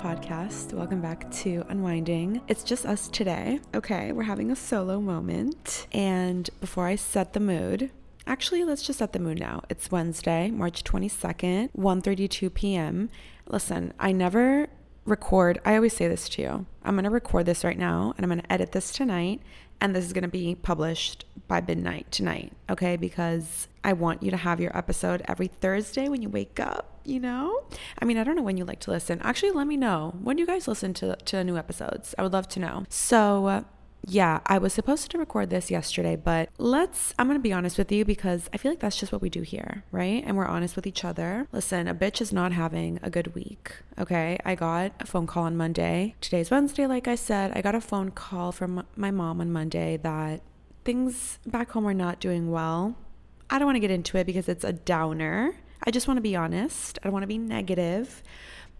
Podcast. Welcome back to Unwinding. It's just us today. Okay, we're having a solo moment. And before I set the mood, actually, let's just set the mood now. It's Wednesday, March 22nd, 1:32 p.m. Listen, I never record. I always say this to you. I'm going to record this right now and I'm going to edit this tonight and this is going to be published by midnight tonight, okay? Because I want you to have your episode every Thursday when you wake up, you know? I mean, I don't know when you like to listen. Actually, let me know. When do you guys listen to, to new episodes? I would love to know. So, uh, yeah, I was supposed to record this yesterday, but let's, I'm gonna be honest with you because I feel like that's just what we do here, right? And we're honest with each other. Listen, a bitch is not having a good week, okay? I got a phone call on Monday. Today's Wednesday, like I said. I got a phone call from my mom on Monday that things back home are not doing well. I don't wanna get into it because it's a downer. I just wanna be honest. I don't wanna be negative,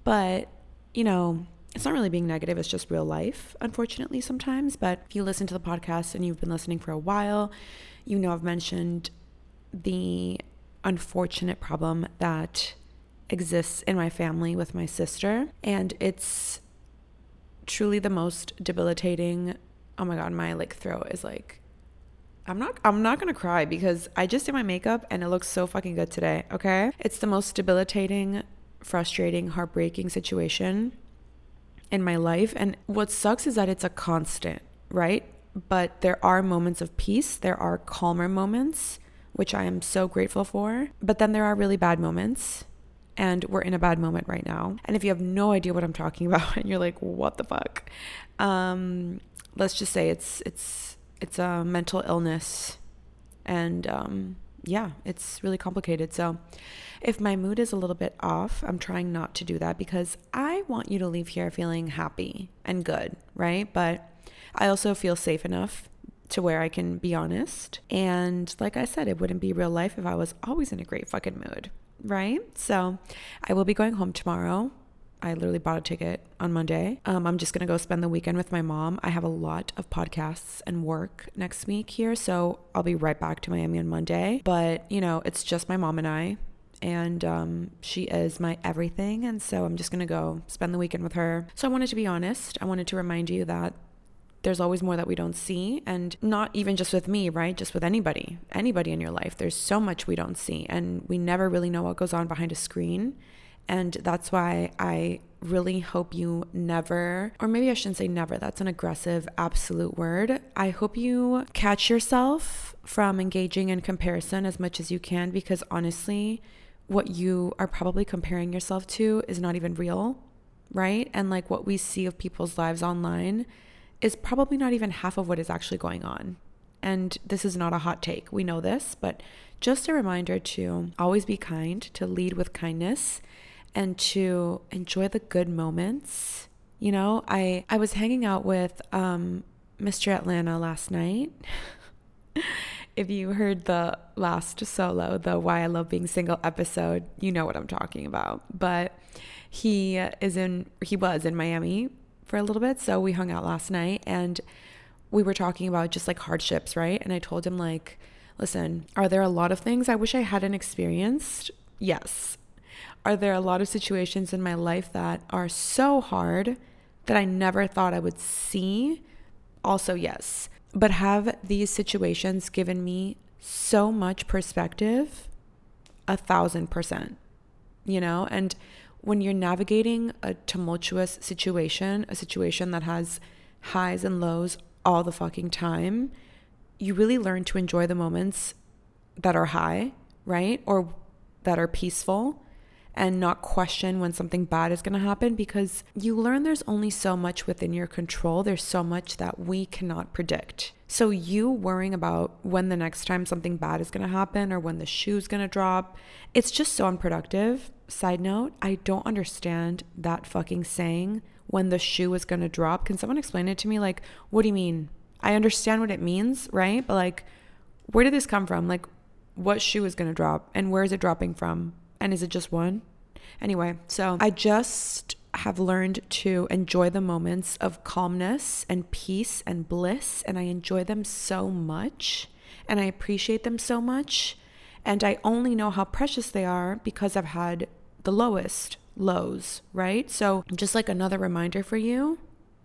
but you know, it's not really being negative, it's just real life, unfortunately, sometimes. But if you listen to the podcast and you've been listening for a while, you know I've mentioned the unfortunate problem that exists in my family with my sister. And it's truly the most debilitating. Oh my God, my like throat is like I'm not I'm not gonna cry because I just did my makeup and it looks so fucking good today, okay? It's the most debilitating, frustrating, heartbreaking situation in my life. And what sucks is that it's a constant, right? But there are moments of peace, there are calmer moments, which I am so grateful for. But then there are really bad moments. And we're in a bad moment right now. And if you have no idea what I'm talking about and you're like, what the fuck? Um, let's just say it's it's it's a mental illness and um, yeah, it's really complicated. So if my mood is a little bit off, I'm trying not to do that because I want you to leave here feeling happy and good, right? But I also feel safe enough to where I can be honest. And like I said, it wouldn't be real life if I was always in a great fucking mood, right? So I will be going home tomorrow. I literally bought a ticket on Monday. Um, I'm just gonna go spend the weekend with my mom. I have a lot of podcasts and work next week here, so I'll be right back to Miami on Monday. But you know, it's just my mom and I and um, she is my everything. And so I'm just going to go spend the weekend with her. So I wanted to be honest. I wanted to remind you that there's always more that we don't see. And not even just with me, right? Just with anybody, anybody in your life. There's so much we don't see. And we never really know what goes on behind a screen. And that's why I really hope you never, or maybe I shouldn't say never, that's an aggressive, absolute word. I hope you catch yourself from engaging in comparison as much as you can because honestly, what you are probably comparing yourself to is not even real, right? And like what we see of people's lives online is probably not even half of what is actually going on. And this is not a hot take. We know this, but just a reminder to always be kind, to lead with kindness, and to enjoy the good moments. You know, I I was hanging out with um Mr. Atlanta last night. if you heard the last solo, the Why I Love Being Single episode, you know what I'm talking about. But he is in, he was in Miami for a little bit. So we hung out last night and we were talking about just like hardships, right? And I told him, like, listen, are there a lot of things I wish I hadn't experienced? Yes. Are there a lot of situations in my life that are so hard that I never thought I would see, also yes. But have these situations given me so much perspective? A thousand percent, you know? And when you're navigating a tumultuous situation, a situation that has highs and lows all the fucking time, you really learn to enjoy the moments that are high, right? Or that are peaceful and not question when something bad is going to happen because you learn there's only so much within your control. There's so much that we cannot predict. So, you worrying about when the next time something bad is going to happen or when the shoe's going to drop, it's just so unproductive. Side note, I don't understand that fucking saying when the shoe is going to drop. Can someone explain it to me? Like, what do you mean? I understand what it means, right? But like, where did this come from? Like, what shoe is going to drop and where is it dropping from? And is it just one? Anyway, so I just have learned to enjoy the moments of calmness and peace and bliss. And I enjoy them so much and I appreciate them so much. And I only know how precious they are because I've had the lowest lows, right? So, just like another reminder for you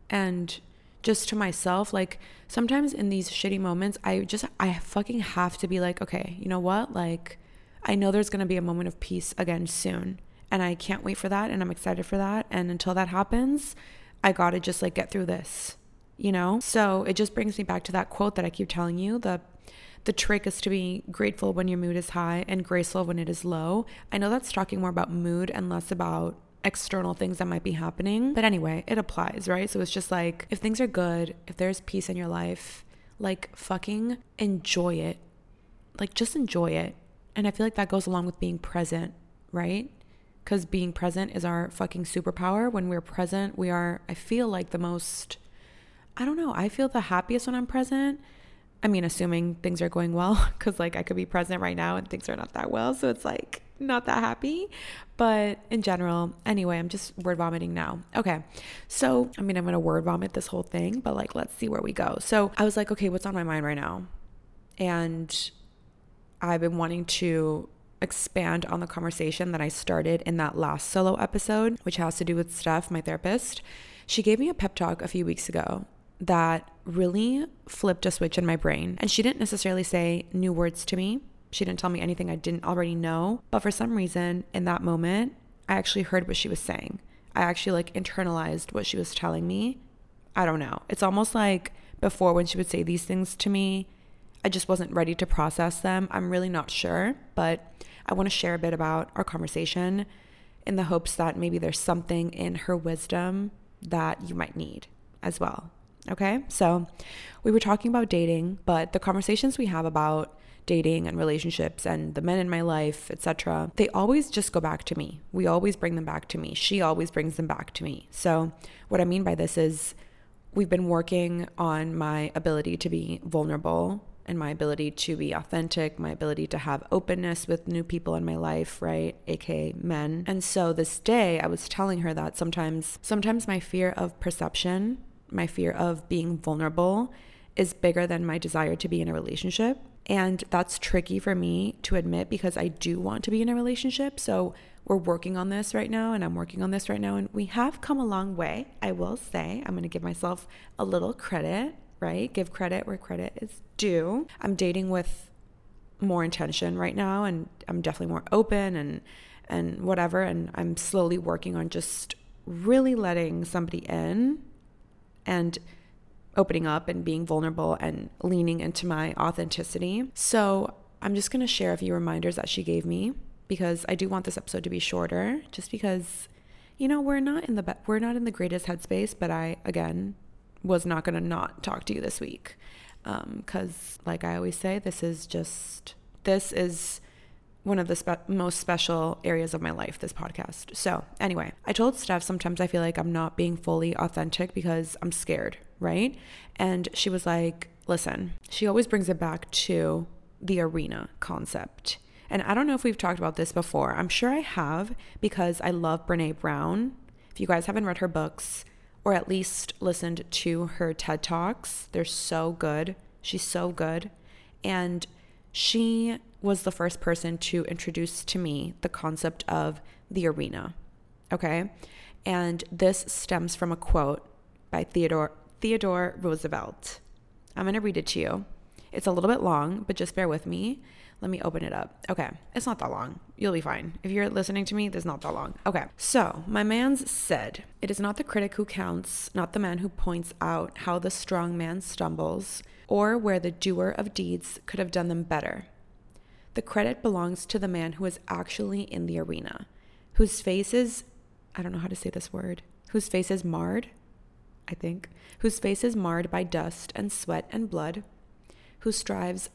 and just to myself, like sometimes in these shitty moments, I just, I fucking have to be like, okay, you know what? Like, I know there's gonna be a moment of peace again soon and I can't wait for that and I'm excited for that. And until that happens, I got to just like get through this, you know? So it just brings me back to that quote that I keep telling you, the the trick is to be grateful when your mood is high and graceful when it is low. I know that's talking more about mood and less about external things that might be happening. But anyway, it applies, right? So it's just like if things are good, if there's peace in your life, like fucking enjoy it. Like just enjoy it. And I feel like that goes along with being present, right? because being present is our fucking superpower. When we're present, we are, I feel like the most, I don't know, I feel the happiest when I'm present. I mean, assuming things are going well, because like I could be present right now and things are not that well. So it's like not that happy. But in general, anyway, I'm just word vomiting now. Okay. So, I mean, I'm going to word vomit this whole thing, but like, let's see where we go. So I was like, okay, what's on my mind right now? And I've been wanting to expand on the conversation that I started in that last solo episode, which has to do with Steph, my therapist. She gave me a pep talk a few weeks ago that really flipped a switch in my brain. And she didn't necessarily say new words to me. She didn't tell me anything I didn't already know. But for some reason, in that moment, I actually heard what she was saying. I actually like internalized what she was telling me. I don't know. It's almost like before when she would say these things to me, I just wasn't ready to process them. I'm really not sure, but I want to share a bit about our conversation in the hopes that maybe there's something in her wisdom that you might need as well. Okay? So, we were talking about dating, but the conversations we have about dating and relationships and the men in my life, etc., they always just go back to me. We always bring them back to me. She always brings them back to me. So, what I mean by this is we've been working on my ability to be vulnerable and my ability to be authentic, my ability to have openness with new people in my life, right? AKA men. And so this day I was telling her that sometimes sometimes my fear of perception, my fear of being vulnerable is bigger than my desire to be in a relationship. And that's tricky for me to admit because I do want to be in a relationship. So we're working on this right now, and I'm working on this right now. And we have come a long way, I will say. I'm going to give myself a little credit right? Give credit where credit is due. I'm dating with more intention right now and I'm definitely more open and and whatever and I'm slowly working on just really letting somebody in and opening up and being vulnerable and leaning into my authenticity. So, I'm just going to share a few reminders that she gave me because I do want this episode to be shorter just because you know, we're not in the be- we're not in the greatest headspace, but I again was not going to not talk to you this week. Because, um, like I always say, this is just, this is one of the spe- most special areas of my life, this podcast. So, anyway, I told Steph sometimes I feel like I'm not being fully authentic because I'm scared, right? And she was like, listen, she always brings it back to the arena concept. And I don't know if we've talked about this before. I'm sure I have because I love Brene Brown. If you guys haven't read her books, or at least listened to her TED Talks. They're so good. She's so good. And she was the first person to introduce to me the concept of the arena. Okay. And this stems from a quote by Theodore Theodore Roosevelt. I'm going to read it to you. It's a little bit long, but just bear with me. Let me open it up. Okay, it's not that long. You'll be fine. If you're listening to me, it's not that long. Okay, so my man's said, It is not the critic who counts, not the man who points out how the strong man stumbles, or where the doer of deeds could have done them better. The credit belongs to the man who is actually in the arena, whose face is, I don't know how to say this word, whose face is marred, I think, whose face is marred by dust and sweat and blood, who strives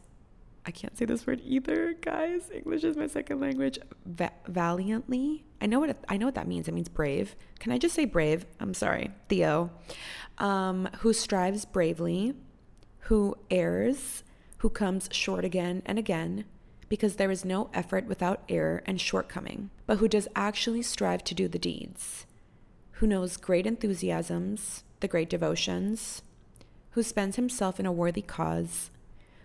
I can't say this word either, guys. English is my second language. Va- valiantly. I know what it, I know what that means. It means brave. Can I just say brave? I'm sorry, Theo. Um, who strives bravely, who errs, who comes short again and again, because there is no effort without error and shortcoming, but who does actually strive to do the deeds, who knows great enthusiasms, the great devotions, who spends himself in a worthy cause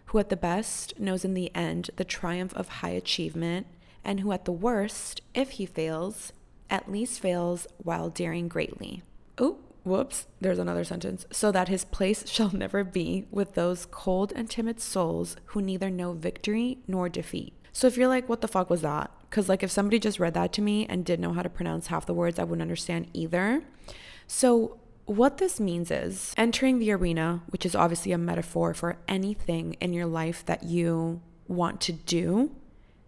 who at the best knows in the end the triumph of high achievement, and who at the worst, if he fails, at least fails while daring greatly. Oh, whoops, there's another sentence. So that his place shall never be with those cold and timid souls who neither know victory nor defeat. So if you're like, what the fuck was that? Because, like, if somebody just read that to me and didn't know how to pronounce half the words, I wouldn't understand either. So, what this means is entering the arena, which is obviously a metaphor for anything in your life that you want to do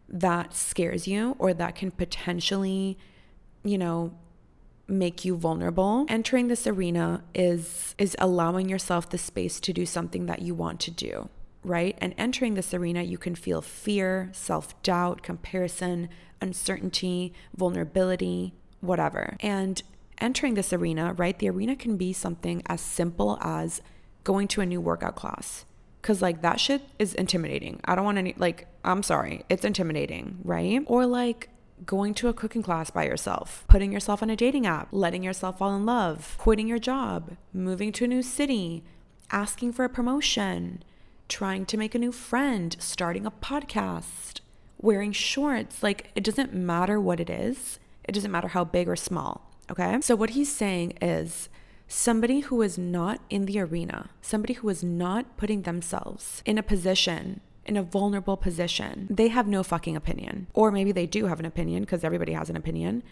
that scares you or that can potentially, you know, make you vulnerable. Entering this arena is is allowing yourself the space to do something that you want to do, right? And entering this arena, you can feel fear, self-doubt, comparison, uncertainty, vulnerability, whatever. And entering this arena, right? The arena can be something as simple as going to a new workout class. Cause like that shit is intimidating. I don't want any, like, I'm sorry, it's intimidating, right? Or like going to a cooking class by yourself, putting yourself on a dating app, letting yourself fall in love, quitting your job, moving to a new city, asking for a promotion, trying to make a new friend, starting a podcast, wearing shorts. Like, it doesn't matter what it is, it doesn't matter how big or small. Okay. So, what he's saying is somebody who is not in the arena, somebody who is not putting themselves in a position, in a vulnerable position, they have no fucking opinion. Or maybe they do have an opinion because everybody has an opinion,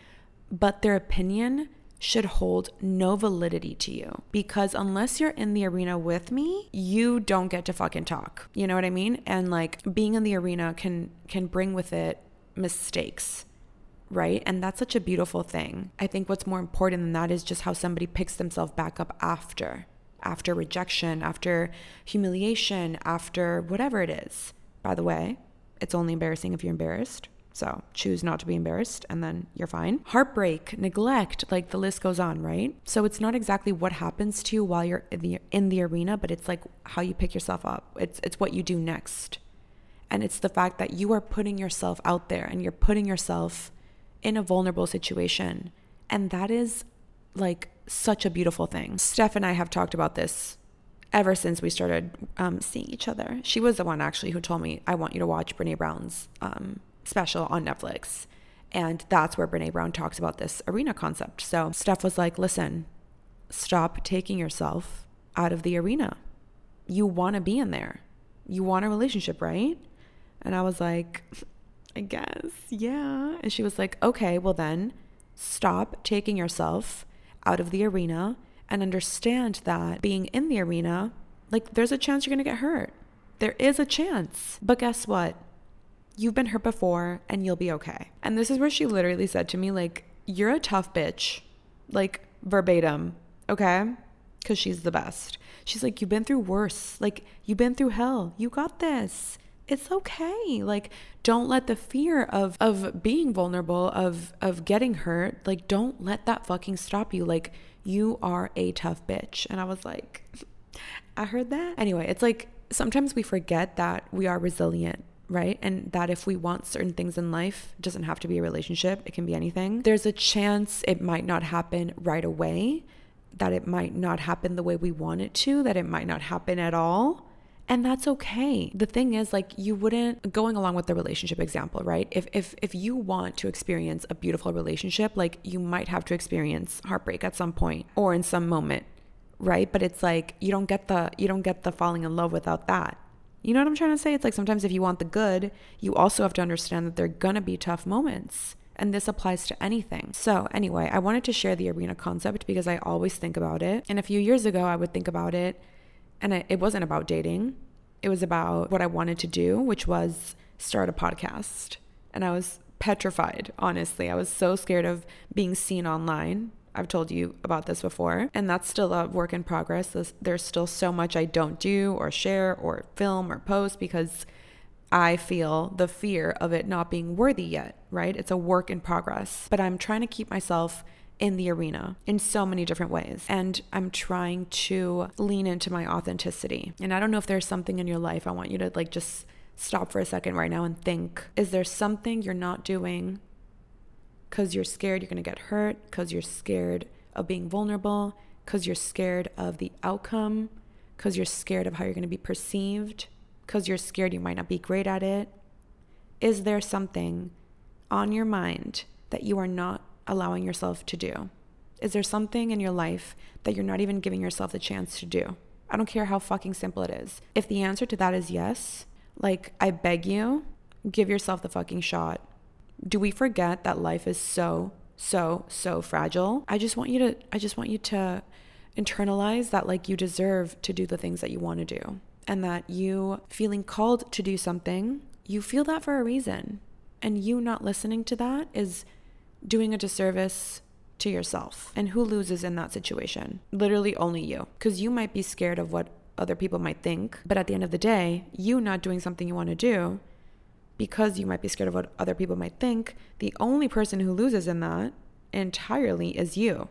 but their opinion should hold no validity to you because unless you're in the arena with me, you don't get to fucking talk. You know what I mean? And like being in the arena can can bring with it mistakes right? And that's such a beautiful thing. I think what's more important than that is just how somebody picks themselves back up after, after rejection, after humiliation, after whatever it is. By the way, it's only embarrassing if you're embarrassed. So choose not to be embarrassed and then you're fine. Heartbreak, neglect, like the list goes on, right? So it's not exactly what happens to you while you're in the, in the arena, but it's like how you pick yourself up. It's it's what you do next. And it's the fact that you are putting yourself out there and you're putting yourself in a vulnerable situation. And that is like such a beautiful thing. Steph and I have talked about this ever since we started um, seeing each other. She was the one actually who told me, I want you to watch Brene Brown's um, special on Netflix. And that's where Brene Brown talks about this arena concept. So Steph was like, listen, stop taking yourself out of the arena. You want to be in there. You want a relationship, right? And I was like, I guess. Yeah. And she was like, okay, well then stop taking yourself out of the arena and understand that being in the arena, like there's a chance you're going to get hurt. There is a chance. But guess what? You've been hurt before and you'll be okay. And this is where she literally said to me, like, you're a tough bitch. Like, verbatim. Okay? Because she's the best. She's like, you've been through worse. Like, you've been through hell. You got this it's okay. Like don't let the fear of of being vulnerable of of getting hurt like don't let that fucking stop you. Like you are a tough bitch. And i was like i heard that. Anyway it's like sometimes we forget that we are resilient right? And that if we want certain things in life it doesn't have to be a relationship. It can be anything. There's a chance it might not happen right away that it might not happen the way we want it to that it might not happen at all and that's okay. The thing is like you wouldn't going along with the relationship example, right? If if if you want to experience a beautiful relationship, like you might have to experience heartbreak at some point or in some moment, right? But it's like you don't get the you don't get the falling in love without that. You know what I'm trying to say? It's like sometimes if you want the good, you also have to understand that there're gonna be tough moments. And this applies to anything. So, anyway, I wanted to share the arena concept because I always think about it. And a few years ago, I would think about it, and it wasn't about dating, it was about what I wanted to do, which was start a podcast. And I was petrified, honestly. I was so scared of being seen online I've told you about this before, and that's still a work in progress. There's still so much I don't do or share or film or post because I feel the fear of it not being worthy yet, right? It's a work in progress. But I'm trying to keep myself in the arena in so many different ways. And I'm trying to lean into my authenticity. And I don't know if there's something in your life I want you to like just stop for a second right now and think is there something you're not doing because you're scared you're going to get hurt, because you're scared of being vulnerable, because you're scared of the outcome, because you're scared of how you're going to be perceived, because you're scared you might not be great at it? Is there something on your mind that you are not allowing yourself to do? Is there something in your life that you're not even giving yourself the chance to do? I don't care how fucking simple it is. If the answer to that is yes, like I beg you, give yourself the fucking shot do we forget that life is so so so fragile i just want you to i just want you to internalize that like you deserve to do the things that you want to do and that you feeling called to do something you feel that for a reason and you not listening to that is doing a disservice to yourself and who loses in that situation literally only you because you might be scared of what other people might think but at the end of the day you not doing something you want to do because you might be scared of what other people might think, the only person who loses in that entirely is you.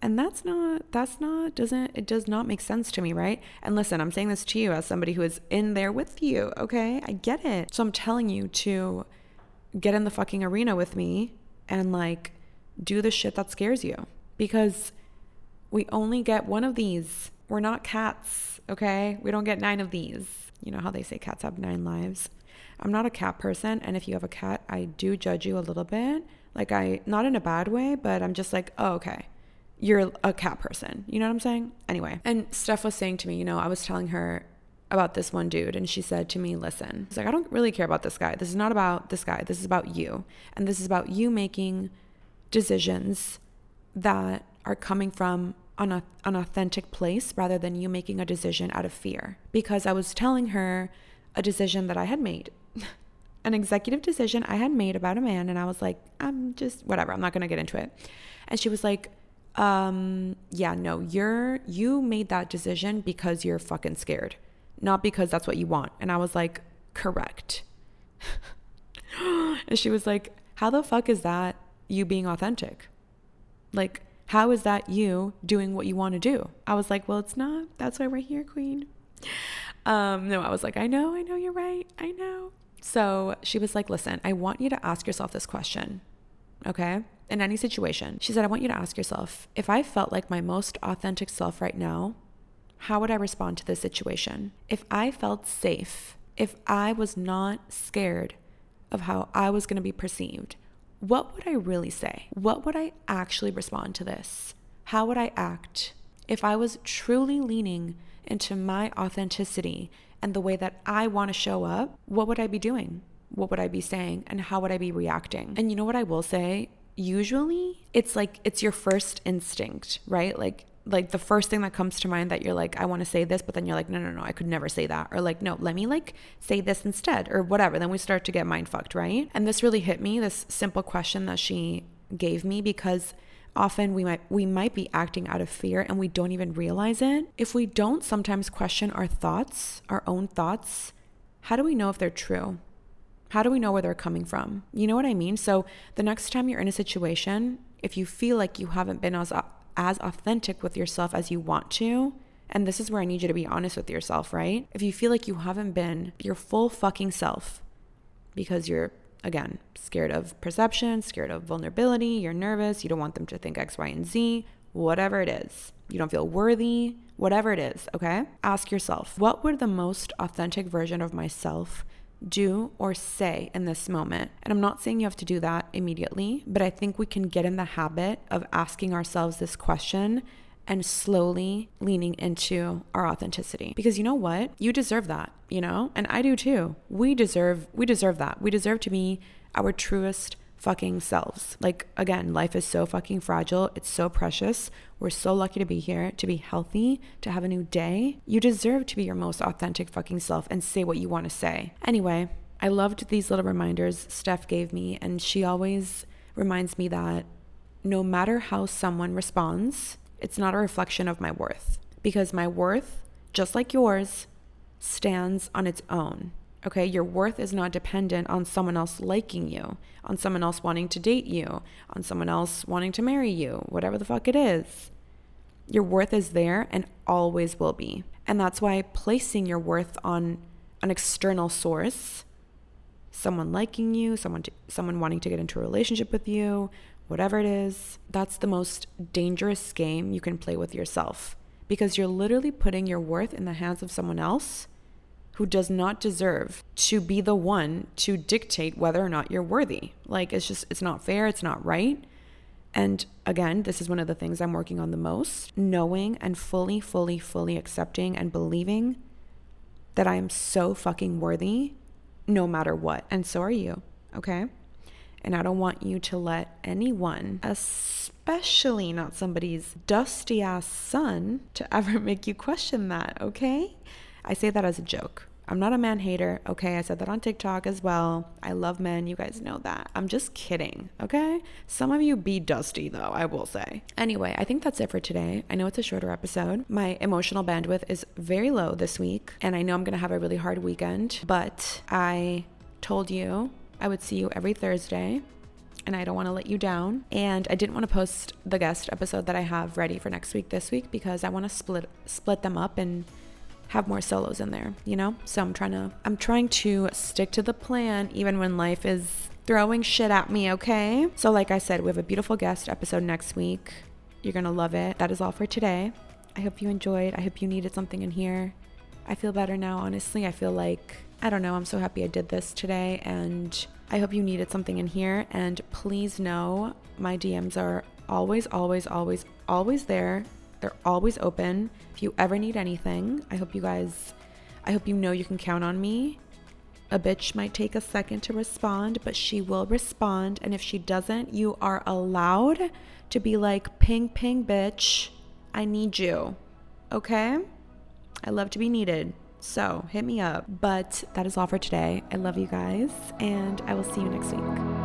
And that's not, that's not, doesn't, it does not make sense to me, right? And listen, I'm saying this to you as somebody who is in there with you, okay? I get it. So I'm telling you to get in the fucking arena with me and like do the shit that scares you because we only get one of these. We're not cats, okay? We don't get nine of these. You know how they say cats have nine lives? I'm not a cat person. And if you have a cat, I do judge you a little bit. Like, I, not in a bad way, but I'm just like, oh, okay. You're a cat person. You know what I'm saying? Anyway. And Steph was saying to me, you know, I was telling her about this one dude and she said to me, listen, like, I don't really care about this guy. This is not about this guy. This is about you. And this is about you making decisions that are coming from an, an authentic place rather than you making a decision out of fear. Because I was telling her a decision that I had made an executive decision I had made about a man, and I was like, I'm just whatever. I'm not gonna get into it. And she was like, um, yeah, no, you're you made that decision because you're fucking scared, not because that's what you want. And I was like, correct. and she was like, how the fuck is that you being authentic? Like, how is that you doing what you want to do? I was like, well, it's not. That's why we're here, queen. Um, no, I was like, I know, I know you're right. I know. So she was like, listen, I want you to ask yourself this question, okay? In any situation. She said, I want you to ask yourself if I felt like my most authentic self right now, how would I respond to this situation? If I felt safe, if I was not scared of how I was going to be perceived, what would I really say? What would I actually respond to this? How would I act if I was truly leaning into my authenticity and the way that I want to show up, what would I be doing? What would I be saying? And how would I be reacting? And you know what I will say? Usually it's like it's your first instinct, right? Like like the first thing that comes to mind that you're like, I want to say this, but then you're like, no, no, no, I could never say that. Or like, no, let me like say this instead, or whatever. Then we start to get mind fucked, right? And this really hit me, this simple question that she gave me, because often we might we might be acting out of fear and we don't even realize it if we don't sometimes question our thoughts our own thoughts how do we know if they're true how do we know where they're coming from you know what i mean so the next time you're in a situation if you feel like you haven't been as as authentic with yourself as you want to and this is where i need you to be honest with yourself right if you feel like you haven't been your full fucking self because you're again, scared of perception, scared of vulnerability, you're nervous, you don't want them to think X, Y, and Z, whatever it is. You don't feel worthy, whatever it is, okay? Ask yourself, what would the most authentic version of myself do or say in this moment? And I'm not saying you have to do that immediately, but I think we can get in the habit of asking ourselves this question and slowly leaning into our authenticity. Because you know what? You deserve that, you know? And I do too. We deserve we deserve that. We deserve to be our truest fucking selves. Like again, life is so fucking fragile. It's so precious. We're so lucky to be here, to be healthy, to have a new day. You deserve to be your most authentic fucking self and say what you want to say. Anyway, I loved these little reminders Steph gave me and she always reminds me that no matter how someone responds, it's not a reflection of my worth because my worth, just like yours, stands on its own. Okay, your worth is not dependent on someone else liking you, on someone else wanting to date you, on someone else wanting to marry you, whatever the fuck it is. Your worth is there and always will be. And that's why placing your worth on an external source, someone liking you, someone to, someone wanting to get into a relationship with you, whatever it is, that's the most dangerous game you can play with yourself because you're literally putting your worth in the hands of someone else who does not deserve to be the one to dictate whether or not you're worthy. Like it's just it's not fair, it's not right. And again, this is one of the things I'm working on the most, knowing and fully fully fully accepting and believing that I am so fucking worthy no matter what. And so are you, okay? And I don't want you to let anyone, especially not somebody's dusty ass son, to ever make you question that, okay? I say that as a joke. I'm not a man hater, okay? I said that on TikTok as well. I love men, you guys know that. I'm just kidding, okay? Some of you be dusty though, I will say. Anyway, I think that's it for today. I know it's a shorter episode. My emotional bandwidth is very low this week, and I know I'm gonna have a really hard weekend, but I told you I would see you every Thursday and I don't want to let you down. And I didn't want to post the guest episode that I have ready for next week this week because I want to split split them up and have more solos in there, you know? So I'm trying to I'm trying to stick to the plan even when life is throwing shit at me, okay? So like I said, we have a beautiful guest episode next week. You're going to love it. That is all for today. I hope you enjoyed. I hope you needed something in here. I feel better now, honestly. I feel like I don't know. I'm so happy I did this today and I hope you needed something in here. And please know my DMs are always, always, always, always there. They're always open. If you ever need anything, I hope you guys, I hope you know you can count on me. A bitch might take a second to respond, but she will respond. And if she doesn't, you are allowed to be like, ping, ping, bitch, I need you. Okay? I love to be needed. So hit me up. But that is all for today. I love you guys, and I will see you next week.